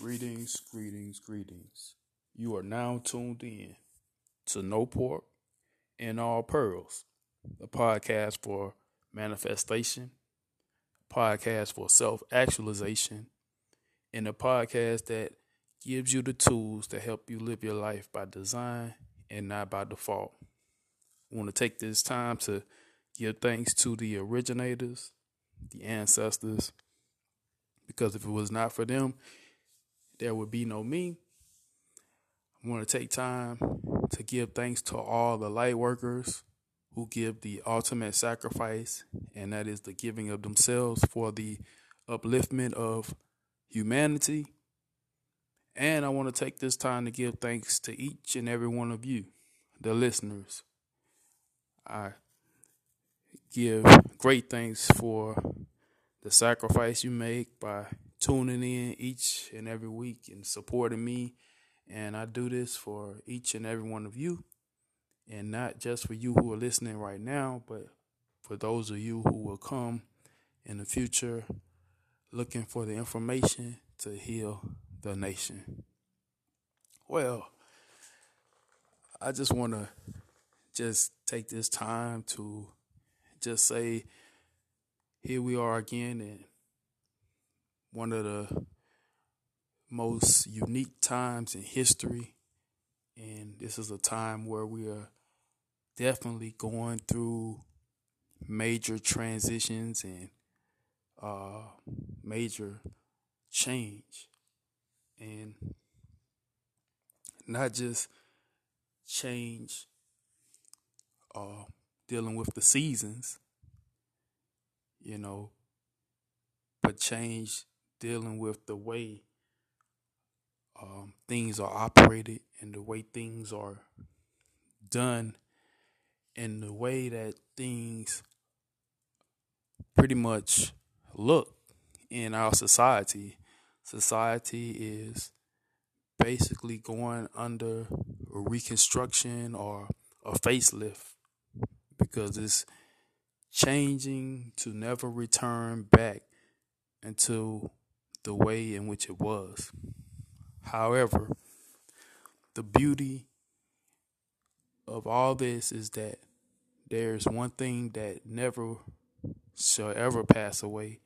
Greetings, greetings, greetings. You are now tuned in to No Pork and All Pearls, the podcast for manifestation, podcast for self actualization, and a podcast that gives you the tools to help you live your life by design and not by default. I want to take this time to give thanks to the originators, the ancestors, because if it was not for them, there would be no me. I want to take time to give thanks to all the light workers who give the ultimate sacrifice, and that is the giving of themselves for the upliftment of humanity. And I want to take this time to give thanks to each and every one of you, the listeners. I give great thanks for the sacrifice you make by tuning in each and every week and supporting me. And I do this for each and every one of you, and not just for you who are listening right now, but for those of you who will come in the future looking for the information to heal the nation. Well, I just want to just take this time to just say here we are again and one of the most unique times in history. And this is a time where we are definitely going through major transitions and uh, major change. And not just change uh, dealing with the seasons, you know, but change dealing with the way um, things are operated and the way things are done and the way that things pretty much look in our society. Society is basically going under a reconstruction or a facelift because it's changing to never return back into the way in which it was. However, the beauty of all this is that there's one thing that never shall ever pass away,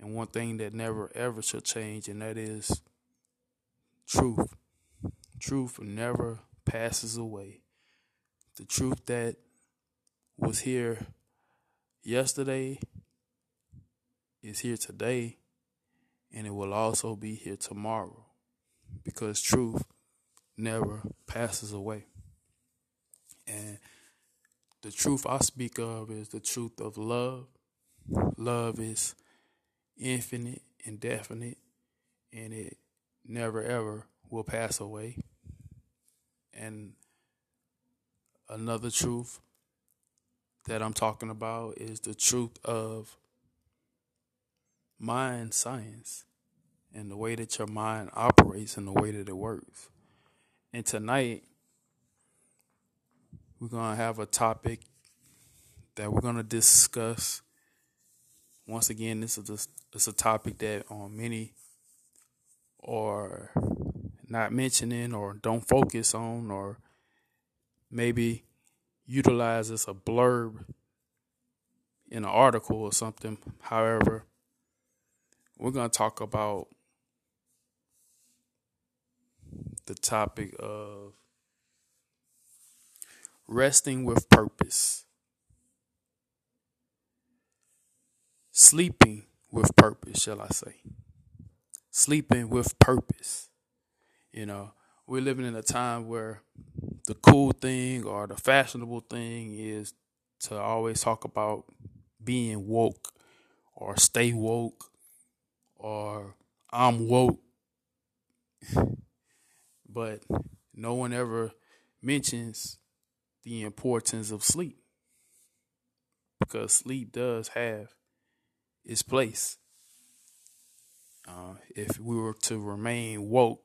and one thing that never ever shall change, and that is truth. Truth never passes away. The truth that was here yesterday is here today and it will also be here tomorrow because truth never passes away. And the truth I speak of is the truth of love. Love is infinite, indefinite, and it never ever will pass away. And another truth that I'm talking about is the truth of mind science and the way that your mind operates and the way that it works. And tonight, we're going to have a topic that we're going to discuss. Once again, this is a, it's a topic that um, many are not mentioning or don't focus on or maybe utilize as a blurb in an article or something. However, we're going to talk about the topic of resting with purpose, sleeping with purpose, shall I say? Sleeping with purpose. You know, we're living in a time where the cool thing or the fashionable thing is to always talk about being woke or stay woke or I'm woke. but no one ever mentions the importance of sleep because sleep does have its place. Uh, if we were to remain woke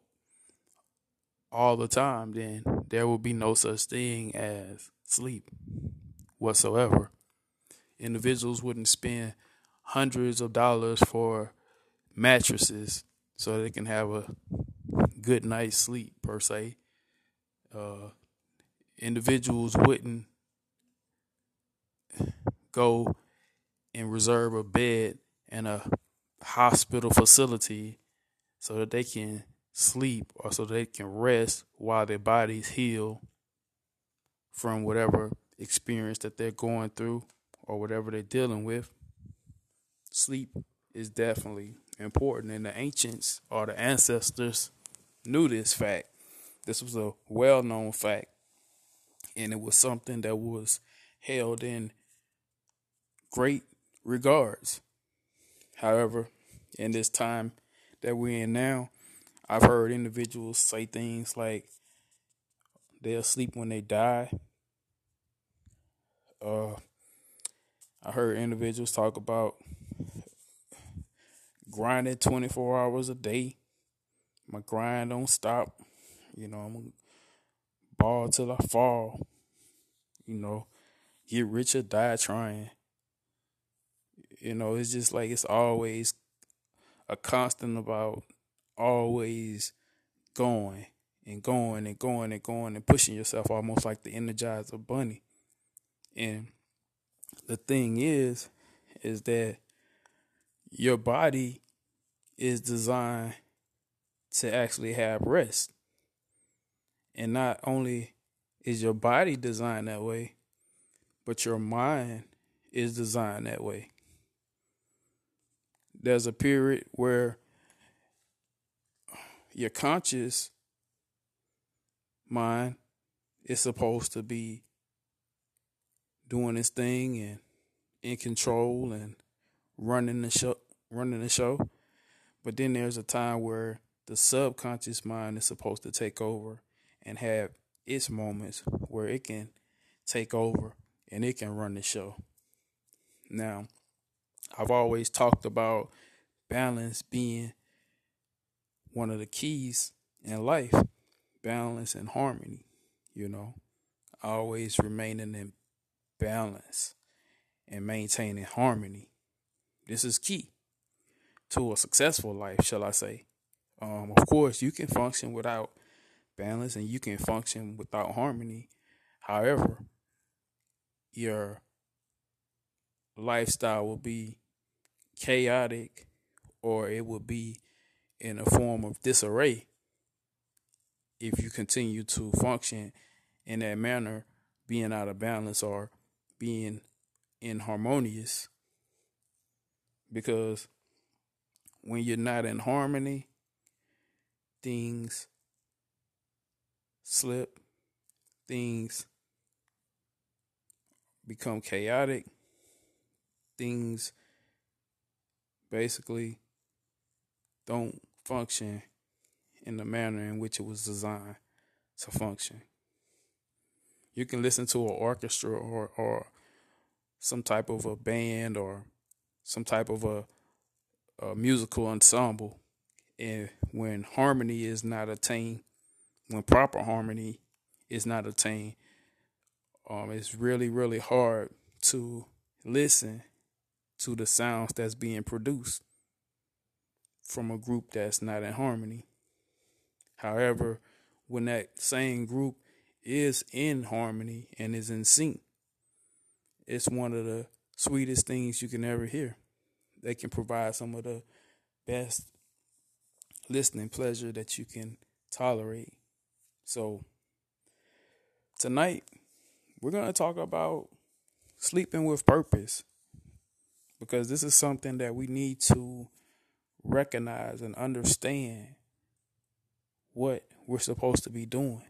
all the time, then there would be no such thing as sleep whatsoever. Individuals wouldn't spend hundreds of dollars for mattresses so they can have a good night's sleep per se. Uh, individuals wouldn't go and reserve a bed in a hospital facility so that they can sleep or so they can rest while their bodies heal from whatever experience that they're going through or whatever they're dealing with. Sleep is definitely important, and the ancients or the ancestors knew this fact. This was a well known fact, and it was something that was held in great regards. However, in this time that we're in now, I've heard individuals say things like they'll sleep when they die. Uh, I heard individuals talk about grinding 24 hours a day. My grind don't stop. You know, I'm ball till I fall. You know, get rich or die trying. You know, it's just like it's always a constant about always going and going and going and going and pushing yourself almost like the energizer bunny. And the thing is, is that your body is designed to actually have rest. And not only is your body designed that way, but your mind is designed that way. There's a period where your conscious mind is supposed to be doing its thing and in control and running the show running the show. But then there's a time where the subconscious mind is supposed to take over and have its moments where it can take over and it can run the show. Now, I've always talked about balance being one of the keys in life balance and harmony, you know, always remaining in balance and maintaining harmony. This is key to a successful life, shall I say. Um, of course, you can function without balance and you can function without harmony. However, your lifestyle will be chaotic or it will be in a form of disarray if you continue to function in that manner, being out of balance or being inharmonious. Because when you're not in harmony, things slip, things become chaotic, things basically don't function in the manner in which it was designed to function. You can listen to an orchestra or, or some type of a band or some type of a, a musical ensemble, and when harmony is not attained, when proper harmony is not attained, um, it's really really hard to listen to the sounds that's being produced from a group that's not in harmony. However, when that same group is in harmony and is in sync, it's one of the sweetest things you can ever hear. They can provide some of the best listening pleasure that you can tolerate. So, tonight, we're going to talk about sleeping with purpose because this is something that we need to recognize and understand what we're supposed to be doing.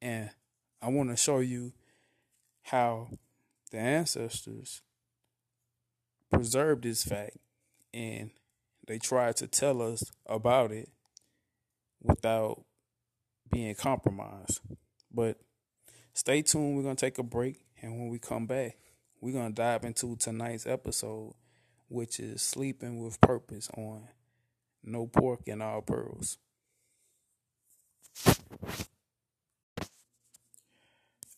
And I want to show you how the ancestors preserved this fact and they tried to tell us about it without being compromised. But stay tuned. We're going to take a break. And when we come back, we're going to dive into tonight's episode, which is Sleeping with Purpose on no pork and all pearls.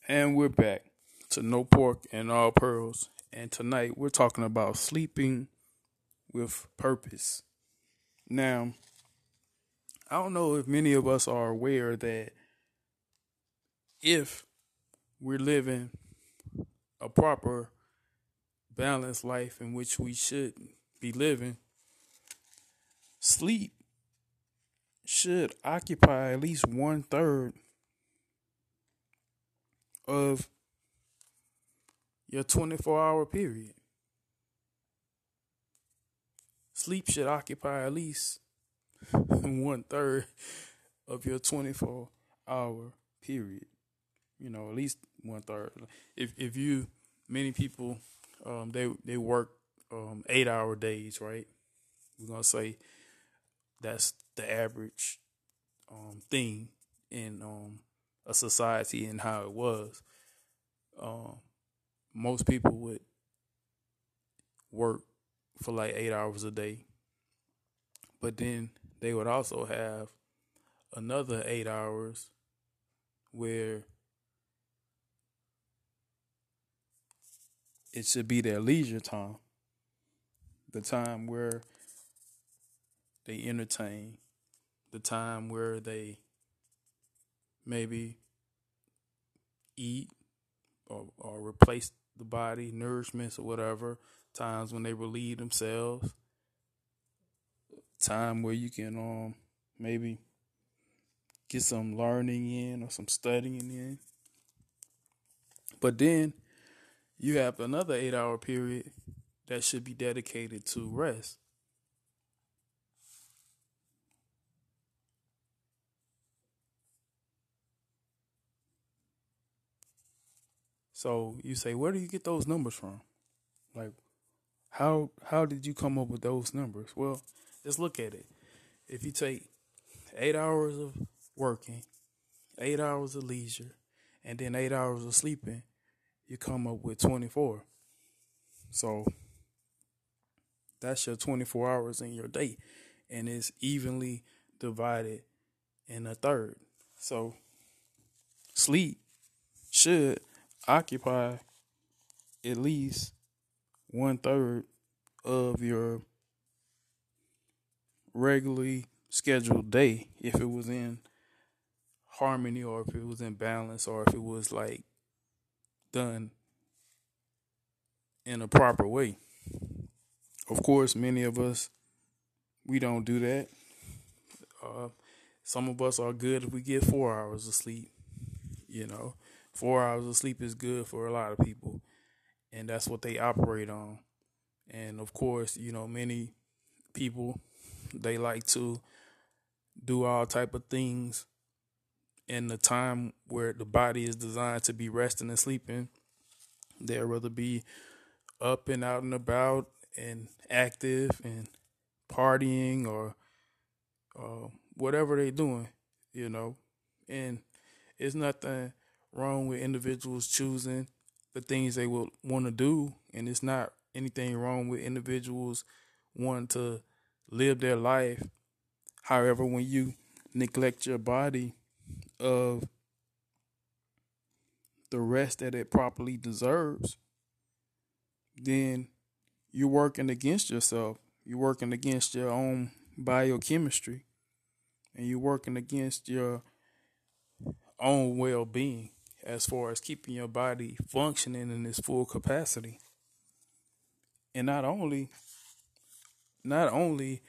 And we're back to No Pork and All Pearls. And tonight we're talking about sleeping with purpose. Now, I don't know if many of us are aware that if we're living a proper balanced life in which we should be living, sleep should occupy at least one third of your 24 hour period. Sleep should occupy at least one third of your 24 hour period. You know, at least one third. If if you many people um, they they work um, eight hour days, right? We're gonna say that's the average um, thing in um, a society and how it was. Um, most people would work for like eight hours a day, but then they would also have another eight hours where it should be their leisure time, the time where they entertain, the time where they maybe eat or, or replace the body, nourishments or whatever, times when they relieve themselves, time where you can um maybe get some learning in or some studying in. But then you have another eight hour period that should be dedicated to rest. So you say, where do you get those numbers from? Like, how how did you come up with those numbers? Well, just look at it. If you take eight hours of working, eight hours of leisure, and then eight hours of sleeping, you come up with 24. So that's your 24 hours in your day, and it's evenly divided in a third. So sleep should occupy at least one third of your regularly scheduled day if it was in harmony or if it was in balance or if it was like done in a proper way. Of course, many of us we don't do that. Uh, some of us are good if we get four hours of sleep. You know, four hours of sleep is good for a lot of people, and that's what they operate on. And of course, you know, many people they like to do all type of things in the time where the body is designed to be resting and sleeping. They'd rather be up and out and about and active and partying or uh, whatever they're doing, you know. And it's nothing wrong with individuals choosing the things they will want to do, and it's not anything wrong with individuals wanting to live their life. However, when you neglect your body of the rest that it properly deserves, then you're working against yourself. You're working against your own biochemistry and you're working against your own well being as far as keeping your body functioning in its full capacity. And not only not only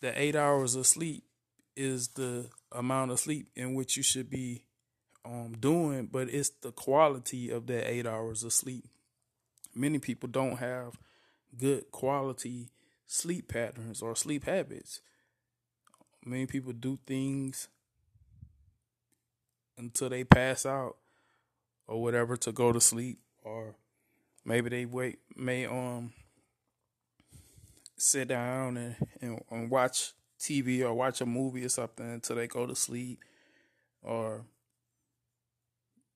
the eight hours of sleep is the amount of sleep in which you should be um, doing, but it's the quality of that eight hours of sleep. Many people don't have good quality sleep patterns or sleep habits. Many people do things until they pass out or whatever to go to sleep or maybe they wait may um sit down and, and, and watch TV or watch a movie or something until they go to sleep or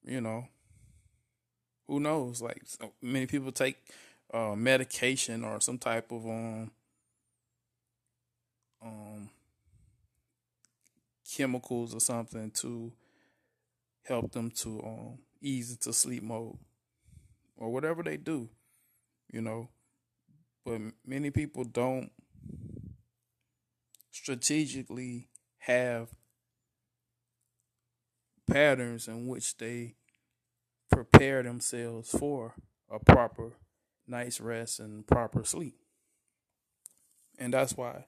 you know who knows? Like so many people take uh, medication or some type of um um chemicals or something to help them to um ease into sleep mode or whatever they do, you know. But many people don't strategically have patterns in which they prepare themselves for a proper night's rest and proper sleep. And that's why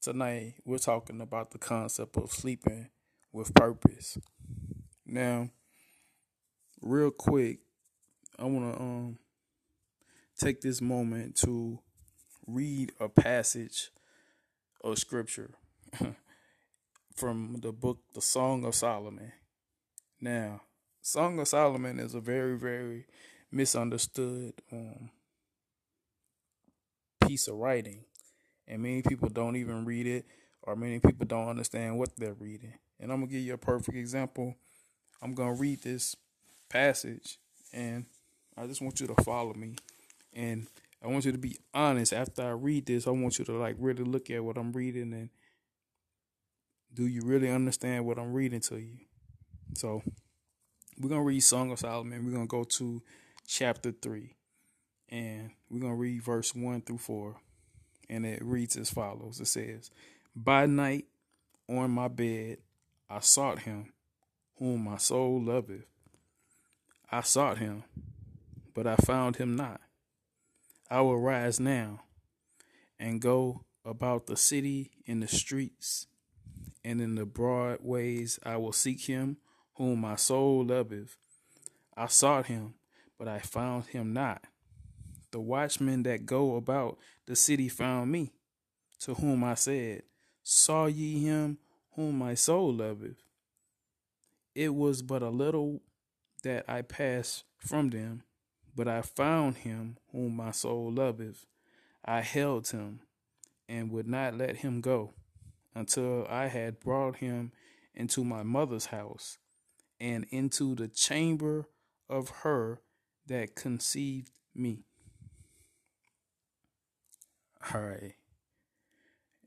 tonight we're talking about the concept of sleeping with purpose. Now, real quick, I want to um take this moment to read a passage of scripture from the book The Song of Solomon. Now, Song of Solomon is a very, very misunderstood um, piece of writing, and many people don't even read it, or many people don't understand what they're reading. And I'm gonna give you a perfect example. I'm gonna read this passage, and I just want you to follow me, and I want you to be honest. After I read this, I want you to like really look at what I'm reading and do you really understand what I'm reading to you? So we're gonna read Song of Solomon. We're gonna go to chapter three, and we're gonna read verse one through four, and it reads as follows. It says, "By night on my bed I sought him, whom my soul loveth. I sought him, but I found him not. I will rise now and go about the city in the streets and in the broad ways I will seek him whom my soul loveth. I sought him, but I found him not. The watchmen that go about the city found me, to whom I said, Saw ye him whom my soul loveth? It was but a little that I passed from them, but I found him whom my soul loveth. I held him and would not let him go until I had brought him into my mother's house and into the chamber of her that conceived me. All right.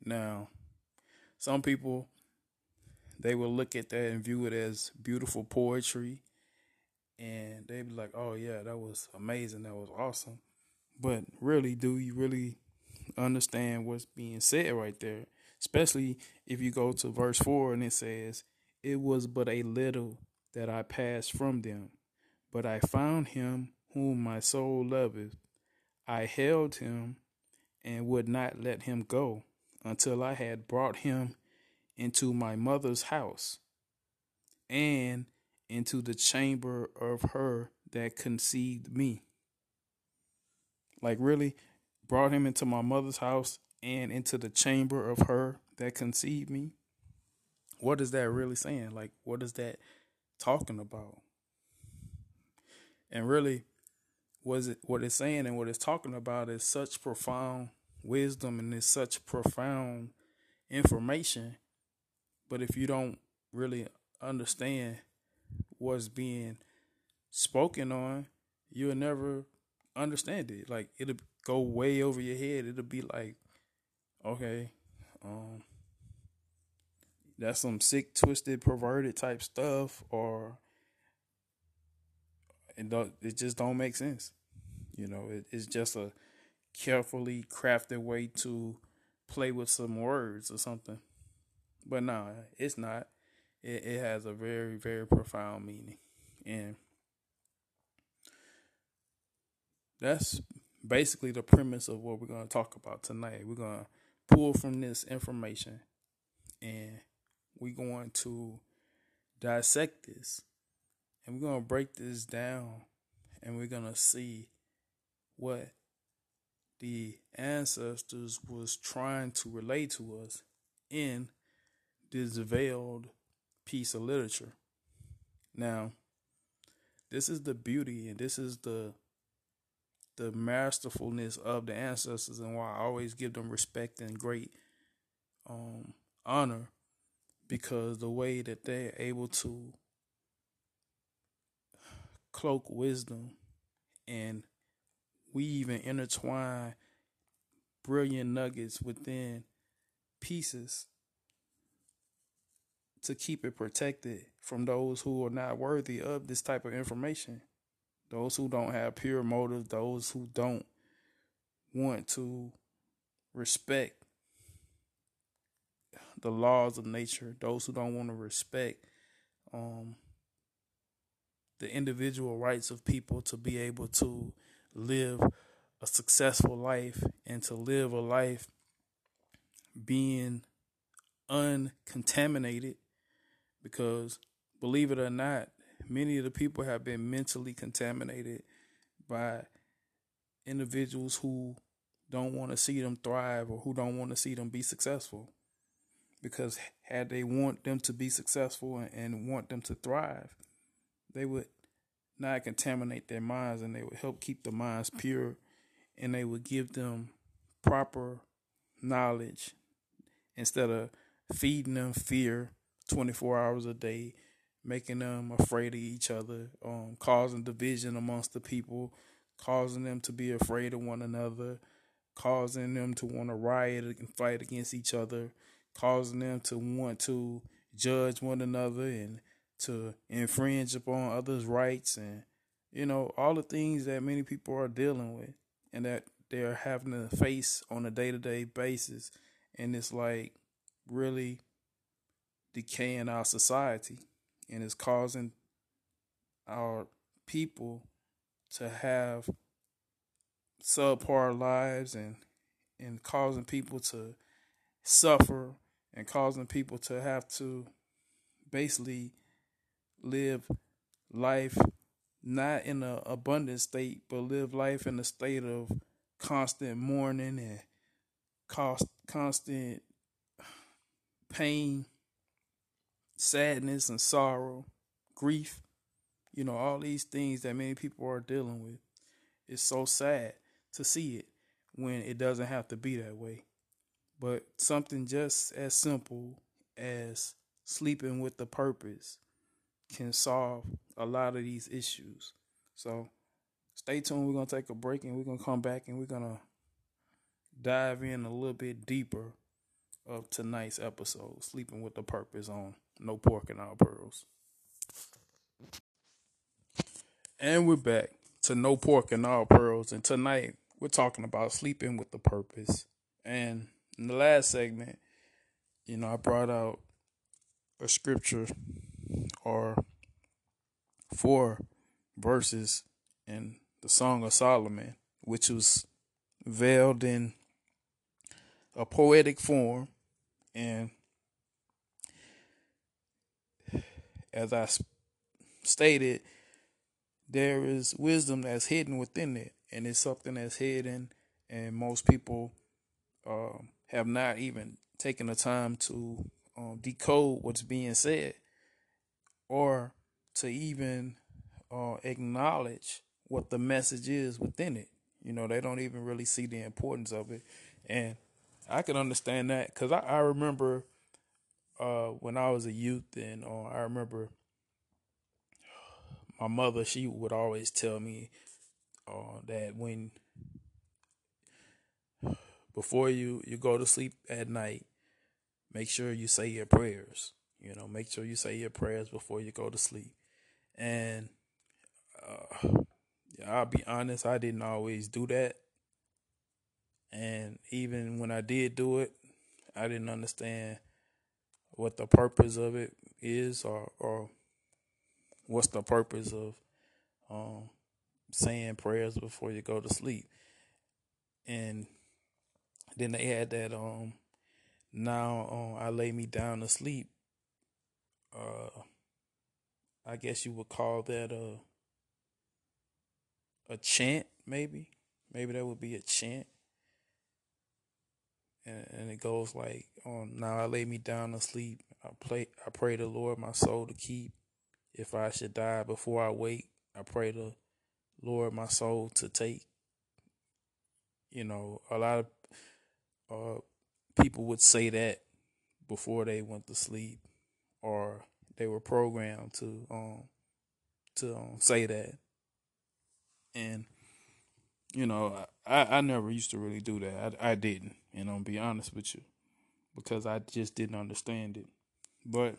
Now, some people they will look at that and view it as beautiful poetry and they'd be like, "Oh yeah, that was amazing. That was awesome." But really, do you really understand what's being said right there? Especially if you go to verse 4 and it says, It was but a little that I passed from them, but I found him whom my soul loveth. I held him and would not let him go until I had brought him into my mother's house and into the chamber of her that conceived me. Like, really, brought him into my mother's house and into the chamber of her that conceived me. What is that really saying? Like, what is that talking about? And really, was it what it's saying and what it's talking about is such profound wisdom and it's such profound information. But if you don't really understand what's being spoken on, you'll never understand it. Like it'll go way over your head. It'll be like, okay, um, that's some sick, twisted, perverted type stuff, or it it just don't make sense. You know, it, it's just a carefully crafted way to play with some words or something. But nah, it's not. It, it has a very, very profound meaning, and that's basically the premise of what we're going to talk about tonight. We're going to pull from this information and we're going to dissect this and we're going to break this down and we're going to see what the ancestors was trying to relate to us in this veiled piece of literature. Now, this is the beauty and this is the the masterfulness of the ancestors and why I always give them respect and great um, honor because the way that they're able to cloak wisdom and weave and intertwine brilliant nuggets within pieces to keep it protected from those who are not worthy of this type of information. Those who don't have pure motives, those who don't want to respect the laws of nature, those who don't want to respect um, the individual rights of people to be able to live a successful life and to live a life being uncontaminated because believe it or not many of the people have been mentally contaminated by individuals who don't want to see them thrive or who don't want to see them be successful. Because had they want them to be successful and, want them to thrive they would not contaminate their minds and they would help keep the minds pure and they would give them proper knowledge instead of feeding them fear 24 hours a day, making them afraid of each other, um, causing division amongst the people, causing them to be afraid of one another, causing them to want to riot and fight against each other, causing them to want to judge one another and to infringe upon others' rights and you know all the things that many people are dealing with and that they're having to face on a day-to-day basis. And it's like really decaying our society and is causing our people to have subpar lives and and causing people to suffer and causing people to have to basically live life not in an abundant state, but live life in a state of constant mourning and cost, constant pain, sadness, and sorrow, grief. You know, all these things that many people are dealing with. It's so sad to see it when it doesn't have to be that way. But something just as simple as sleeping with the purpose can solve a lot of these issues. So stay tuned. We're going to take a break and we're going to come back and we're going to dive in a little bit deeper of tonight's episode Sleeping with the Purpose on No Pork and All Pearls. And we're back to No Pork and All Pearls. And tonight we're talking about sleeping with the purpose. And in the last segment, you know, I brought out a scripture or four verses in the Song of Solomon, which was veiled in a poetic form. And as I stated, there is wisdom that's hidden within it, and it's something that's hidden, and most people uh, have not even taken the time to um, decode what's being said or to even uh, acknowledge what the message is within it. You know, they don't even really see the importance of it. And I can understand that because I, I remember uh, when I was a youth and uh, I remember my mother, she would always tell me uh, that when before you, you go to sleep at night, make sure you say your prayers. You know, make sure you say your prayers before you go to sleep. And uh, I'll be honest, I didn't always do that. And even when I did do it, I didn't understand what the purpose of it is or or what's the purpose of um, saying prayers before you go to sleep. And then they had that um now um, I lay me down to sleep uh I guess you would call that a a chant maybe maybe that would be a chant and, and it goes like on now I lay me down to sleep. I pray I pray the Lord my soul to keep. If I should die before I wake I pray the Lord my soul to take. You know a lot of uh people would say that before they went to sleep or they were programmed to um to um, say that. And you know I, I never used to really do that. I, I didn't and i'm be honest with you because i just didn't understand it but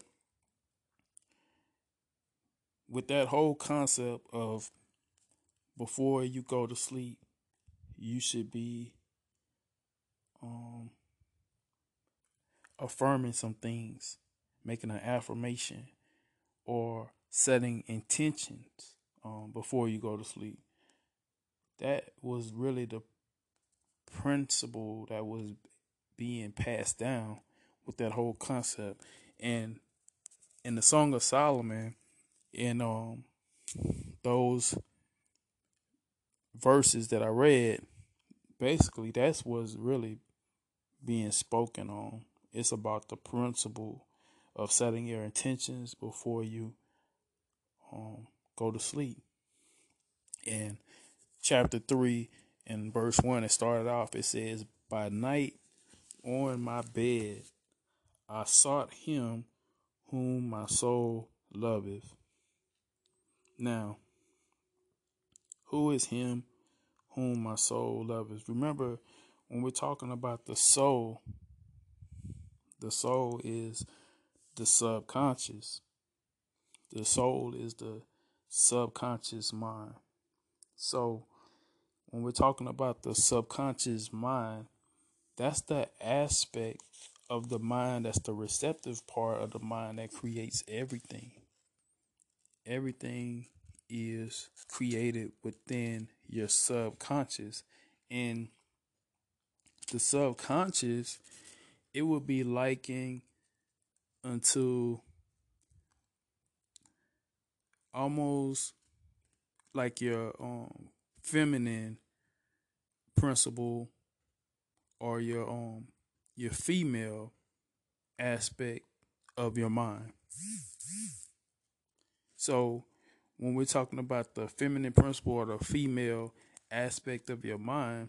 with that whole concept of before you go to sleep you should be um affirming some things, making an affirmation, or setting intentions um, before you go to sleep. That was really the principle that was being passed down with that whole concept. And in the Song of Solomon, in um those verses that I read, basically that's what's really being spoken on. It's about the principle of setting your intentions before you um, go to sleep. In chapter 3 in verse 1, it started off, it says, By night on my bed I sought him whom my soul loveth. Now, who is him whom my soul loveth? Remember, when we're talking about the soul, the soul is the subconscious. The soul is the subconscious mind. So, when we're talking about the subconscious mind, that's the aspect of the mind that's the receptive part of the mind that creates everything. Everything is created within your subconscious. And the subconscious, it would be liking until almost like your um feminine principle or your um your female aspect of your mind. So when we're talking about the feminine principle or the female aspect of your mind,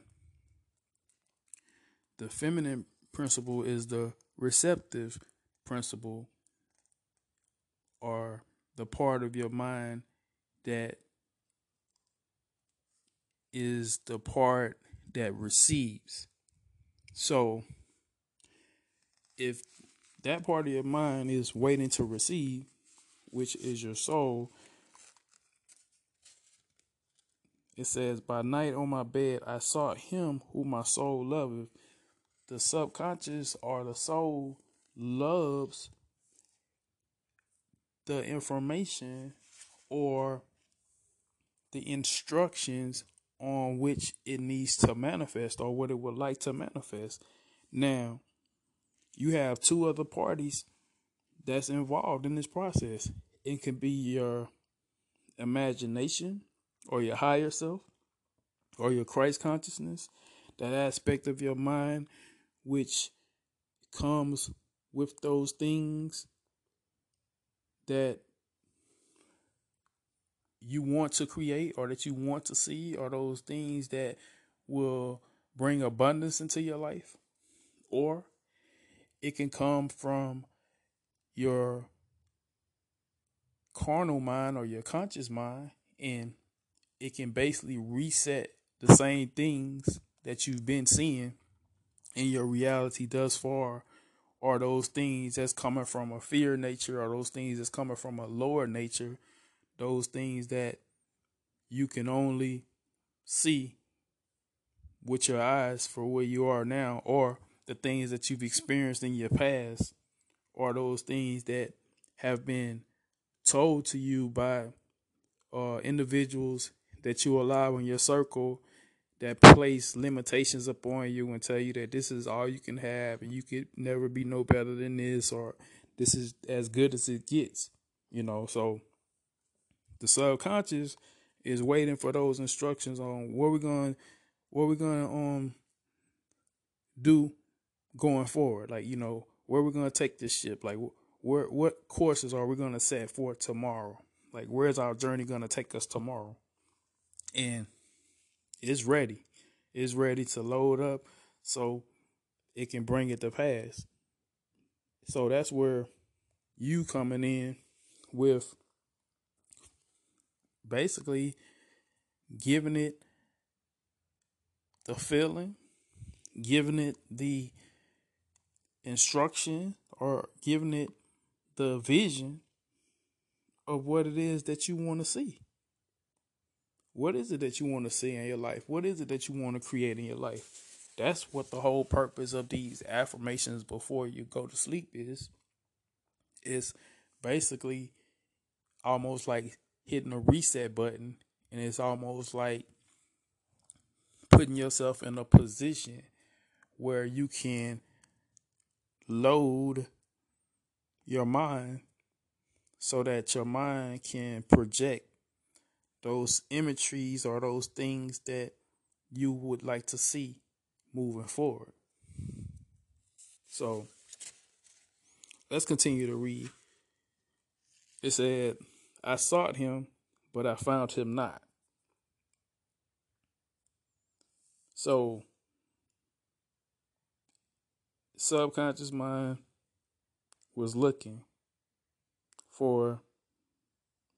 the feminine principle is the receptive principle or the part of your mind that is the part that receives. So if that part of your mind is waiting to receive, which is your soul, it says, By night on my bed I sought him who my soul loveth. The subconscious or the soul loves the information or the instructions on which it needs to manifest or what it would like to manifest. Now, you have two other parties that's involved in this process. It can be your imagination or your higher self or your Christ consciousness, that aspect of your mind which comes with those things that you want to create or that you want to see or those things that will bring abundance into your life? Or it can come from your carnal mind or your conscious mind and it can basically reset the same things that you've been seeing in your reality thus far or those things that's coming from a fear nature or those things that's coming from a lower nature those things that you can only see with your eyes for where you are now or the things that you've experienced in your past or those things that have been told to you by uh, individuals that you allow in your circle that place limitations upon you and tell you that this is all you can have and you could never be no better than this or this is as good as it gets you know? So the subconscious is waiting for those instructions on what we're going what we're going to um do going forward like you know where we're going to take this ship like where what courses are we going to set for tomorrow like where's our journey going to take us tomorrow and it's ready. It's ready to load up so it can bring it to pass. So that's where you coming in with basically giving it the feeling, giving it the instruction, or giving it the vision of what it is that you want to see. What is it that you want to see in your life? What is it that you want to create in your life? that's what the whole purpose of these affirmations before you go to sleep is. Is basically almost like hitting a reset button, and it's almost like putting yourself in a position where you can load your mind so that your mind can project those imageries or those things that you would like to see moving forward. So let's continue to read. It said, I sought him, but I found him not. So, subconscious mind was looking for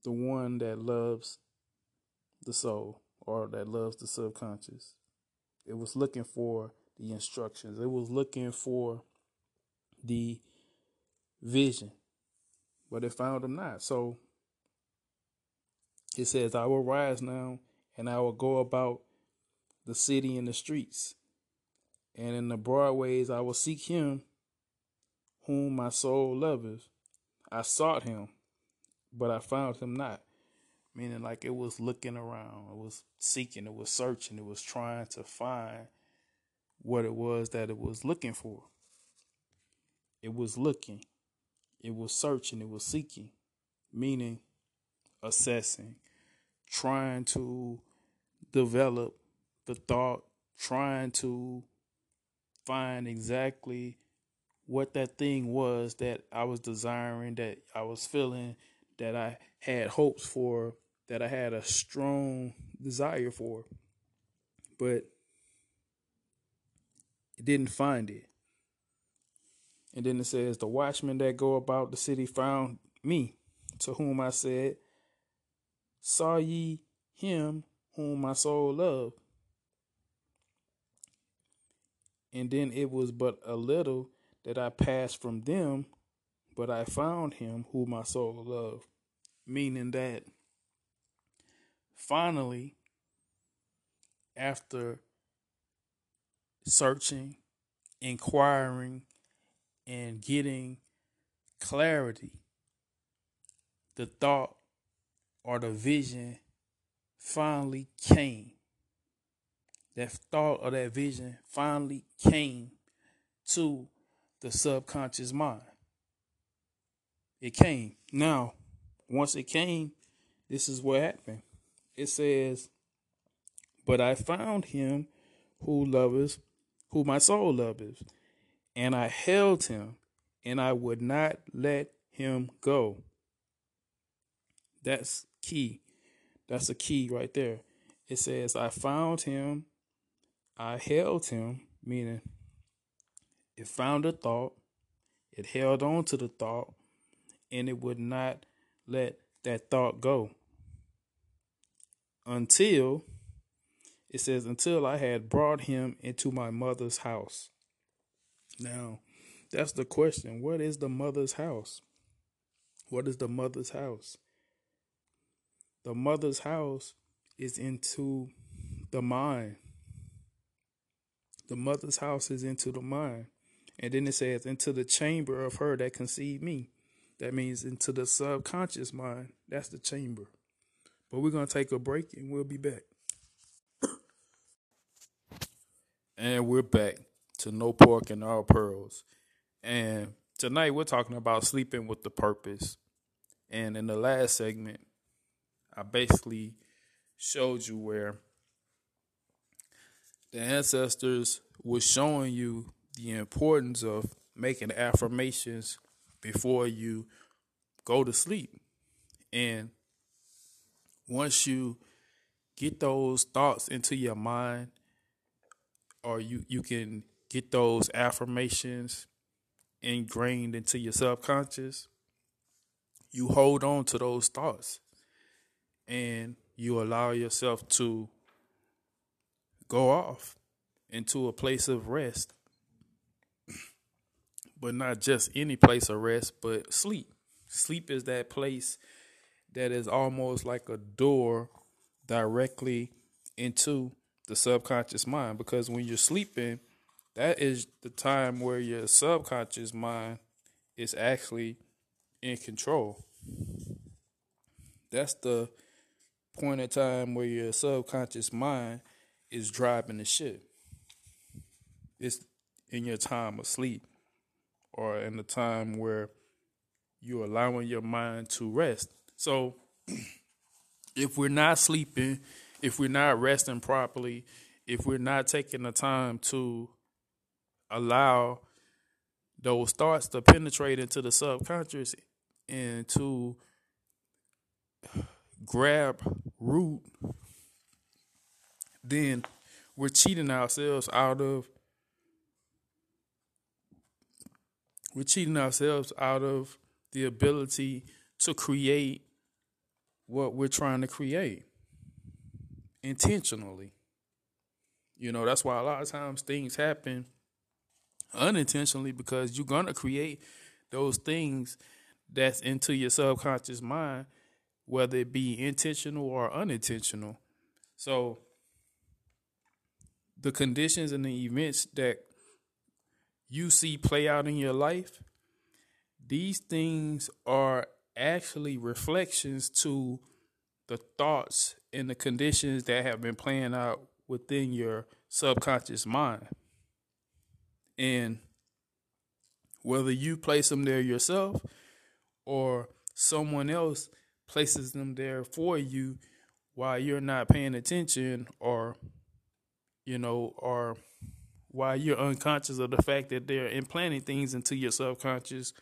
the one that loves the soul or that loves the subconscious. It was looking for the instructions. It was looking for the vision, but it found them not. So it says, I will rise now and I will go about the city and the streets. And in the broad ways I will seek him whom my soul loveth. I sought him, but I found him not meaning like it was looking around, it was seeking, it was searching, it was trying to find what it was that it was looking for. It was looking, it was searching, it was seeking, meaning assessing, trying to develop the thought, trying to find exactly what that thing was that I was desiring, that I was feeling, that I had hopes for, that I had a strong desire for, but it didn't find it. And then it says, The watchmen that go about the city found me, to whom I said, Saw ye him whom my soul loved? And then it was but a little that I passed from them, but I found him whom my soul loved. Meaning that finally, after searching, inquiring, and getting clarity, the thought or the vision finally came. That thought or that vision finally came to the subconscious mind. It came. Now, once it came, this is what happened it says, But I found him who loveth, who my soul loveth, and I held him, and I would not let him go. That's key. That's a key right there. It says, I found him, I held him, meaning it found a thought, it held on to the thought, and it would not let that thought go until it says until I had brought him into my mother's house. Now, that's the question. What is the mother's house? What is the mother's house? The mother's house is into the mind. The mother's house is into the mind. And then it says, into the chamber of her that conceived me. That means into the subconscious mind. That's the chamber. But we're going to take a break and we'll be back. and we're back to No Pork and All Pearls. And tonight we're talking about sleeping with the purpose. And in the last segment, I basically showed you where the ancestors were showing you the importance of making affirmations before you go to sleep. And once you get those thoughts into your mind or you you can get those affirmations ingrained into your subconscious you hold on to those thoughts and you allow yourself to go off into a place of rest but not just any place of rest but sleep sleep is that place that is almost like a door directly into the subconscious mind because when you're sleeping, that is the time where your subconscious mind is actually in control. That's the point in time where your subconscious mind is driving the ship. It's in your time of sleep or in the time where you're allowing your mind to rest. So if we're not sleeping, if we're not resting properly, if we're not taking the time to allow those thoughts to penetrate into the subconscious and to grab root, then we're cheating ourselves out of we're cheating ourselves out of the ability to create what we're trying to create intentionally. You know, that's why a lot of times things happen unintentionally because you're going to create those things that's into your subconscious mind, whether it be intentional or unintentional. So, the conditions and the events that you see play out in your life, these things are actually reflections to the thoughts and the conditions that have been playing out within your subconscious mind. And whether you place them there yourself or someone else places them there for you while you're not paying attention or you know or while you're unconscious of the fact that they're implanting things into your subconscious.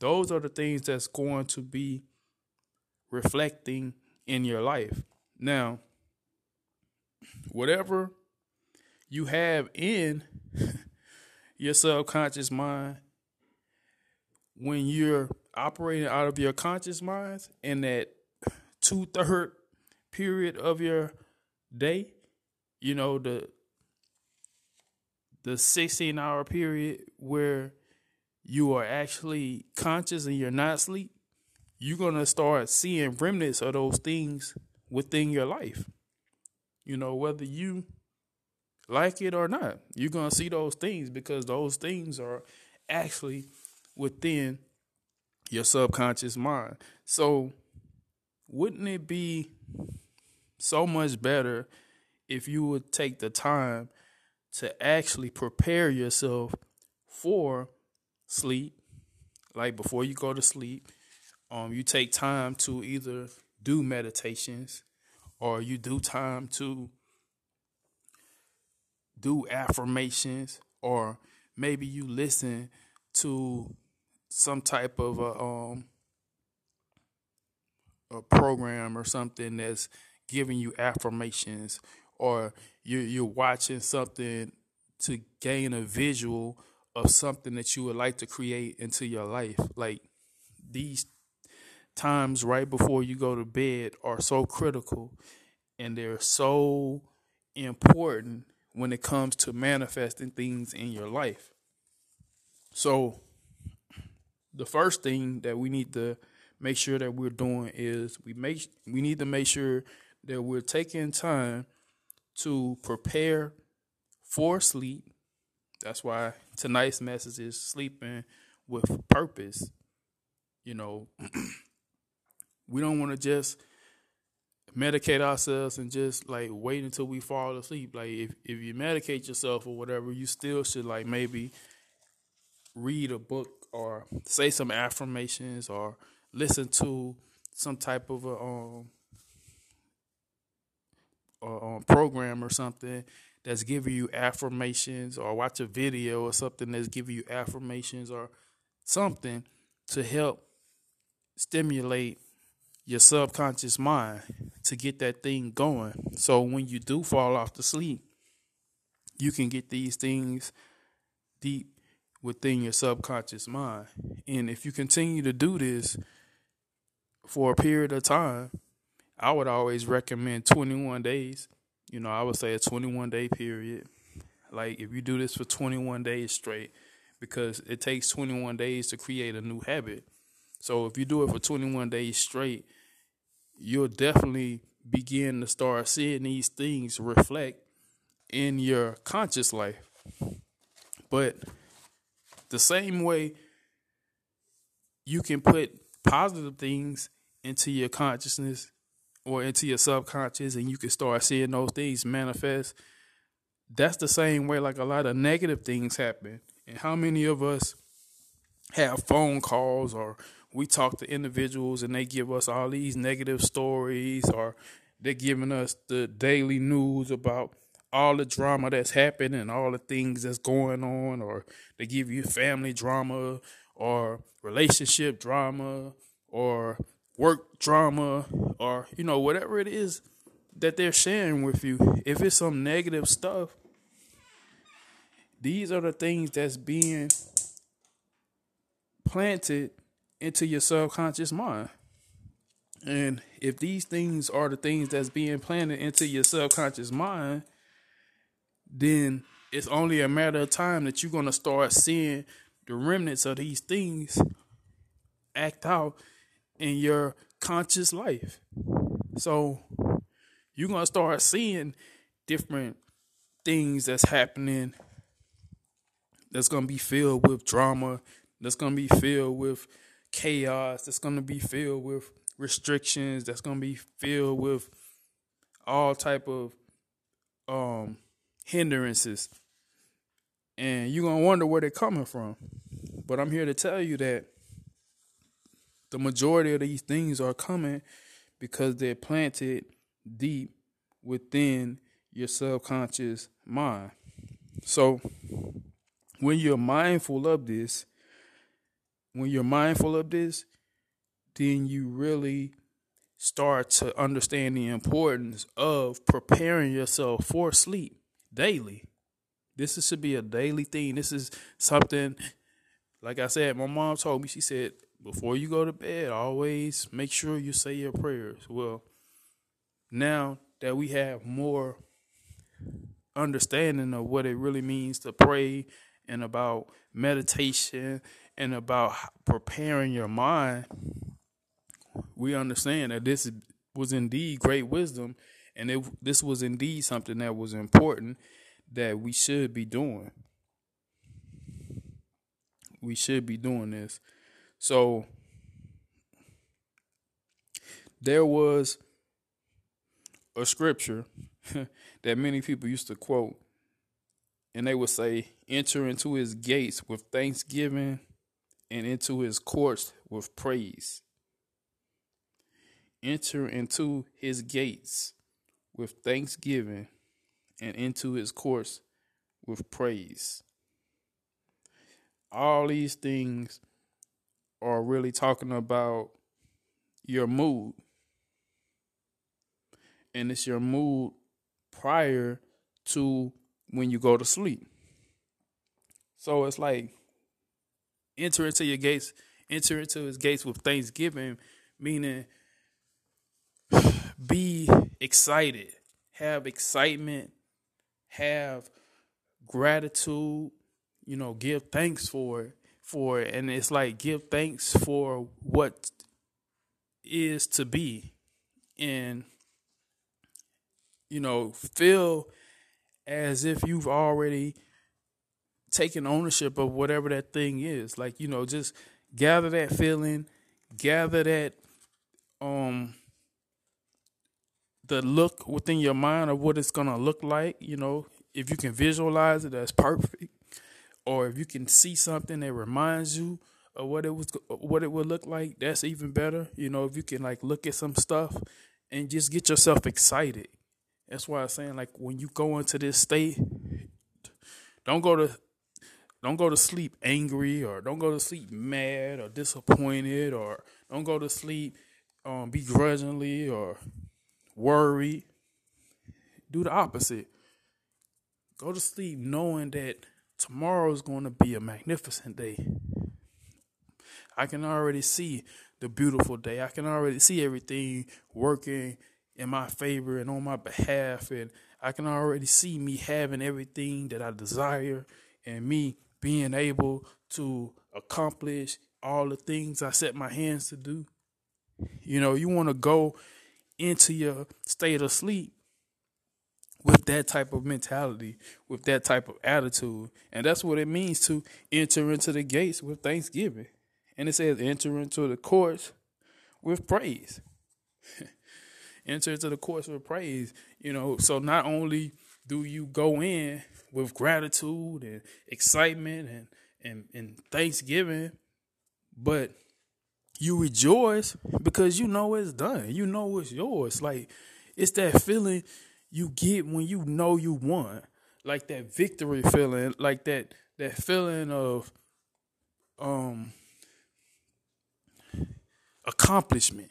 Those are the things that's going to be reflecting in your life. Now whatever you have in your subconscious mind when you're operating out of your conscious mind in that two third period of your day, you know, the the 16 hour period where you are actually conscious and you're not asleep, you're gonna start seeing remnants of those things within your life. You know, whether you like it or not, you're gonna see those things because those things are actually within your subconscious mind. So, wouldn't it be so much better if you would take the time to actually prepare yourself for sleep? Like before you go to sleep, um, you take time to either do meditations or you do time to do affirmations or maybe you listen to some type of a um a program or something that's giving you affirmations or you're you're watching something to gain a visual of something that you would like to create into your life. Like these times right before you go to bed are so critical and they're so important when it comes to manifesting things in your life. So the first thing that we need to make sure that we're doing is we make we need to make sure that we're taking time to prepare for sleep. That's why tonight's message is sleeping with purpose. You know, we don't want to just medicate ourselves and just like wait until we fall asleep. Like if if you medicate yourself or whatever, you still should like maybe read a book or say some affirmations or listen to some type of a um, um, program or something that's giving you affirmations or watch a video or something that's giving you affirmations or something to help stimulate your subconscious mind to get that thing going. So when you do fall off to sleep, you can get these things deep within your subconscious mind. And if you continue to do this for a period of time, I would always recommend 21 days. You know, I would say a 21 day period. Like if you do this for 21 days straight, because it takes 21 days to create a new habit. So if you do it for 21 days straight, you'll definitely begin to start seeing these things reflect in your conscious life. But the same way you can put positive things into your consciousness or into your subconscious and you can start seeing those things manifest that's the same way like a lot of negative things happen. And how many of us have phone calls or we talk to individuals and they give us all these negative stories or they're giving us the daily news about all the drama that's happening and all the things that's going on or they give you family drama or relationship drama or work drama or you know whatever it is that they're sharing with you. If it's some negative stuff these are the things that's being planted into your subconscious mind. And if these things are the things that's being planted into your subconscious mind then it's only a matter of time that you're going to start seeing the remnants of these things act out in your conscious life. So you're going to start seeing different things that's happening that's going to be filled with drama, that's going to be filled with chaos, that's going to be filled with restrictions, that's going to be filled with all type of um hindrances. And you're going to wonder where they're coming from. But I'm here to tell you that the majority of these things are coming because they're planted deep within your subconscious mind. So when you're mindful of this, when you're mindful of this, then you really start to understand the importance of preparing yourself for sleep daily. This is, should be a daily thing. This is something, like I said, my mom told me, she said, before you go to bed, always make sure you say your prayers. Well, now that we have more understanding of what it really means to pray and about meditation and about preparing your mind, we understand that this was indeed great wisdom and it, this was indeed something that was important that we should be doing. We should be doing this. So there was a scripture that many people used to quote, and they would say, Enter into his gates with thanksgiving and into his courts with praise. Enter into his gates with thanksgiving and into his courts with praise. All these things are really talking about your mood. And it's your mood prior to when you go to sleep. So it's like enter into your gates, enter into his gates with thanksgiving, meaning be excited, have excitement, have gratitude, you know, give thanks for for it. And it's like give thanks for what is to be. And, you know, feel as if you've already taken ownership of whatever that thing is. Like, you know, just gather that feeling, gather that um the look within your mind of what it's gonna look like. You know, if you can visualize it, that's perfect. Or if you can see something that reminds you of what it was, what it would look like, that's even better. You know, if you can like look at some stuff and just get yourself excited. That's why I'm saying like when you go into this state, don't go to don't go to sleep angry or don't go to sleep mad or disappointed or don't go to sleep um, begrudgingly or worry. Do the opposite. Go to sleep knowing that tomorrow is going to be a magnificent day. I can already see the beautiful day. I can already see everything working in my favor and on my behalf. And I can already see me having everything that I desire and me being able to accomplish all the things I set my hands to do. You know, you want to go into your state of sleep with that type of mentality, with that type of attitude. And that's what it means to enter into the gates with thanksgiving. And it says, enter into the courts with praise. enter into the courts with praise. You know, so not only do you go in with gratitude and excitement and, and, and thanksgiving, but you rejoice because you know it's done. You know it's yours. Like it's that feeling you get when you know you won. Like that victory feeling, like that that feeling of um accomplishment.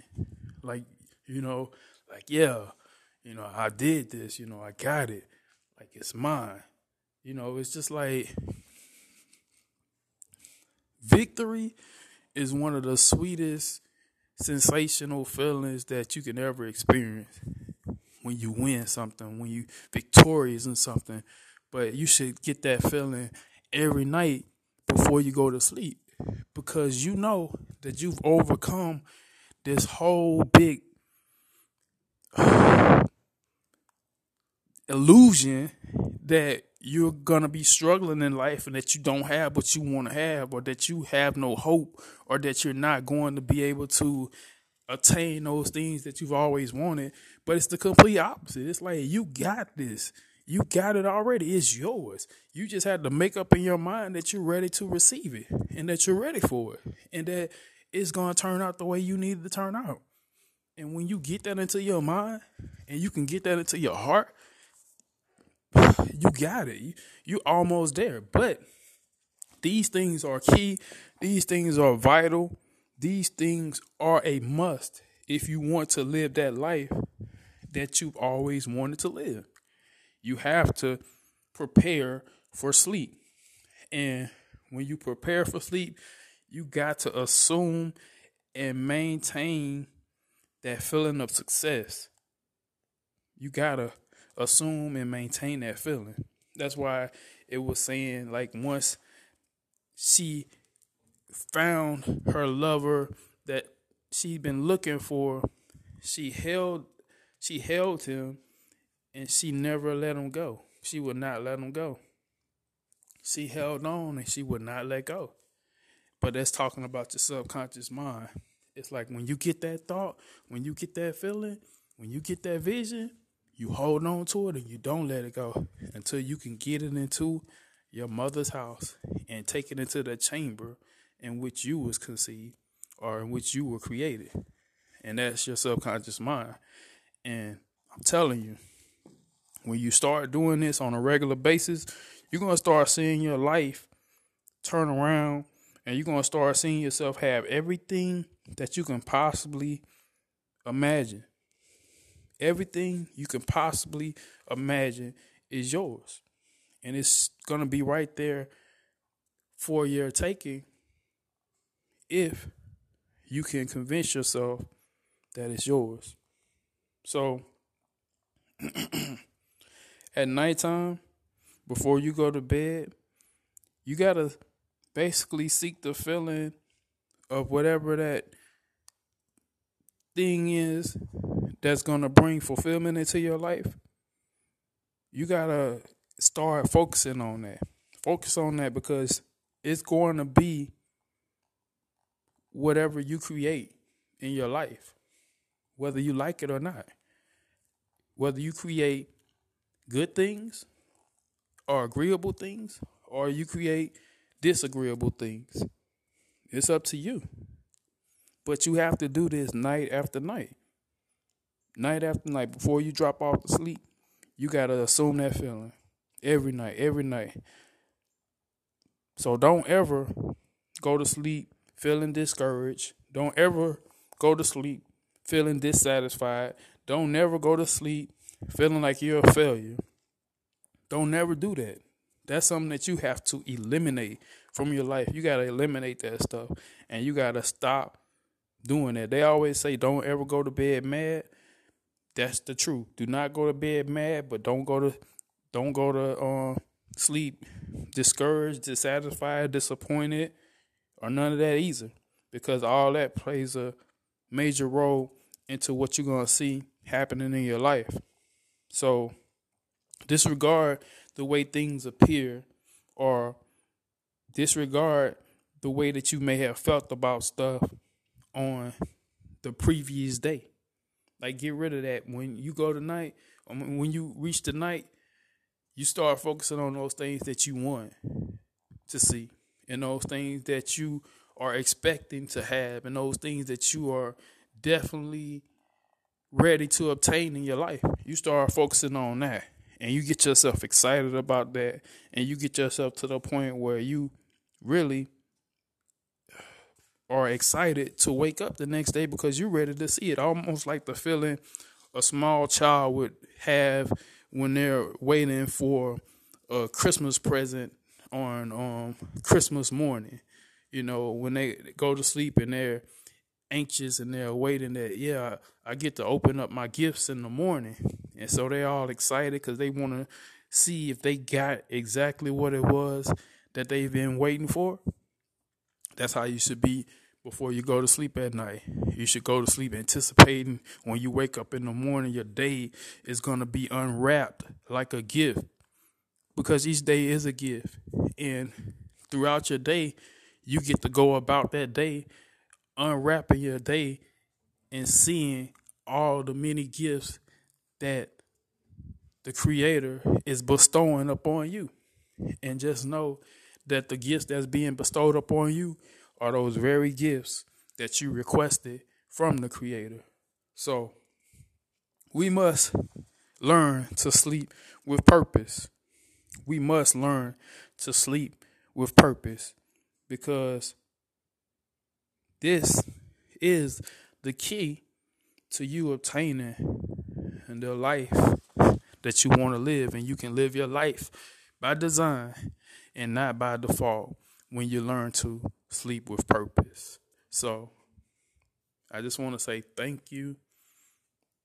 Like, you know, like yeah, you know, I did this, you know, I got it. Like it's mine. You know, it's just like victory is one of the sweetest sensational feelings that you can ever experience when you win something, when you victorious in something. But you should get that feeling every night before you go to sleep because you know that you've overcome this whole big illusion that you're going to be struggling in life and that you don't have what you want to have or that you have no hope or that you're not going to be able to attain those things that you've always wanted. But it's the complete opposite. It's like you got this. You got it already. It's yours. You just had to make up in your mind that you're ready to receive it and that you're ready for it and that it's going to turn out the way you need it to turn out. And when you get that into your mind and you can get that into your heart you got it. You, you almost there. But these things are key. These things are vital. These things are a must if you want to live that life that you've always wanted to live. You have to prepare for sleep. And when you prepare for sleep, you got to assume and maintain that feeling of success. You got to assume and maintain that feeling. That's why it was saying like once she found her lover that she'd been looking for, she held she held him and she never let him go. She would not let him go. She held on and she would not let go. But that's talking about your subconscious mind. It's like when you get that thought, when you get that feeling, when you get that vision, you hold on to it and you don't let it go until you can get it into your mother's house and take it into the chamber in which you was conceived or in which you were created. And that's your subconscious mind. And I'm telling you, when you start doing this on a regular basis, you're going to start seeing your life turn around and you're going to start seeing yourself have everything that you can possibly imagine. Everything you can possibly imagine is yours. And it's going to be right there for your taking if you can convince yourself that it's yours. So at nighttime, before you go to bed, you got to basically seek the feeling of whatever that thing is that's going to bring fulfillment into your life, you got to start focusing on that. Focus on that because it's going to be whatever you create in your life, whether you like it or not. Whether you create good things or agreeable things, or you create disagreeable things, it's up to you. But you have to do this night after night night after night before you drop off to sleep, you gotta assume that feeling every night, every night. So don't ever go to sleep feeling discouraged. Don't ever go to sleep feeling dissatisfied. Don't never go to sleep feeling like you're a failure. Don't never do that. That's something that you have to eliminate from your life. You got to eliminate that stuff and you got to stop doing that. They always say don't ever go to bed mad. That's the truth. Do not go to bed mad, but don't go to don't go to uh, sleep discouraged, dissatisfied, disappointed, or none of that either. Because all that plays a major role into what you're gonna see happening in your life. So Disregard the way things appear or disregard the way that you may have felt about stuff on the previous day. Like get rid of that. When you go tonight, um, when you reach the night, you start focusing on those things that you want to see and those things that you are expecting to have and those things that you are definitely ready to obtain in your life. You start focusing on that and you get yourself excited about that and you get yourself to the point where you really are excited to wake up the next day because you're ready to see it. Almost like the feeling a small child would have when they're waiting for a Christmas present on um, Christmas morning. You know, when they go to sleep and they're anxious and they're waiting that yeah I get to open up my gifts in the morning, and so they're all excited because they want to see if they got exactly what it was that they've been waiting for. That's how you should be before you go to sleep at night. You should go to sleep anticipating when you wake up in the morning, your day is going to be unwrapped like a gift because each day is a gift. And throughout your day, you get to go about that day, unwrapping your day and seeing all the many gifts that the Creator is bestowing upon you. And just know that the gifts that's being bestowed upon you are those very gifts that you requested from the Creator. So we must learn to sleep with purpose. We must learn to sleep with purpose because this is the key to you obtaining the life that you want to live. And you can live your life by design and not by default when you learn to sleep with purpose. So I just want to say thank you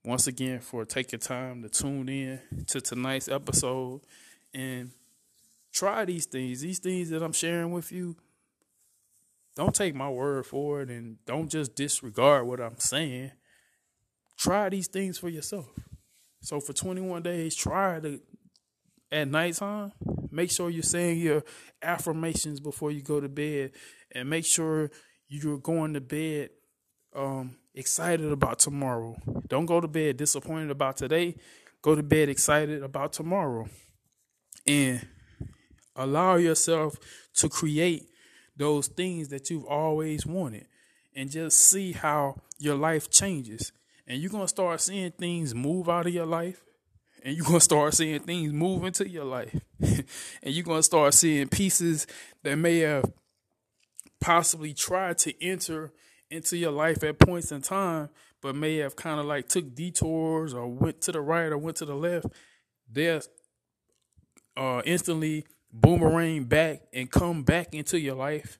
once again for taking time to tune in to tonight's episode and try these things. These things that I'm sharing with you, don't take my word for it and don't just disregard what I'm saying. Try these things for yourself. So for 21 days, try to at nighttime, make sure you're saying your affirmations before you go to bed and make sure you're going to bed um, excited about tomorrow. Don't go to bed disappointed about today. Go to bed excited about tomorrow. And allow yourself to create those things that you've always wanted and just see how your life changes. And you're going to start seeing things move out of your life and you're going to start seeing things move into your life. and you're going to start seeing pieces that may have possibly tried to enter into your life at points in time, but may have kind of like took detours or went to the right or went to the left. They're uh, instantly boomerang back and come back into your life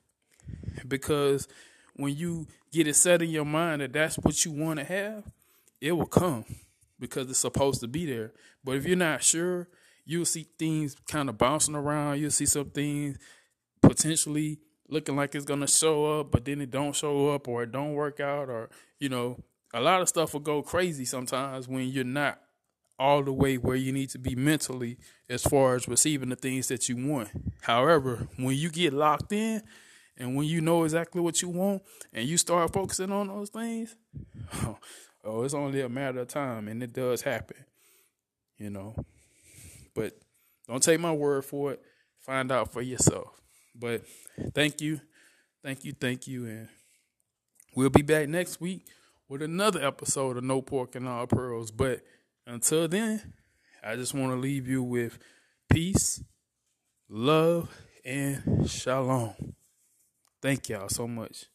because when you get it set in your mind that that's what you want to have, it will come because it's supposed to be there. But if you're not sure, you'll see things kind of bouncing around. You'll see some things potentially looking like it's gonna show up, but then it don't show up or it don't work out, or you know, a lot of stuff will go crazy sometimes when you're not all the way where you need to be mentally as far as receiving the things that you want. However, when you get locked in and when you know exactly what you want and you start focusing on those things, oh, oh, it's only a matter of time and it does happen, you know. But don't take my word for it. Find out for yourself. But thank you, thank you, thank you. And we'll be back next week with another episode of No Pork and All Pearls. But until then, I just want to leave you with peace, love, and shalom. Thank y'all so much.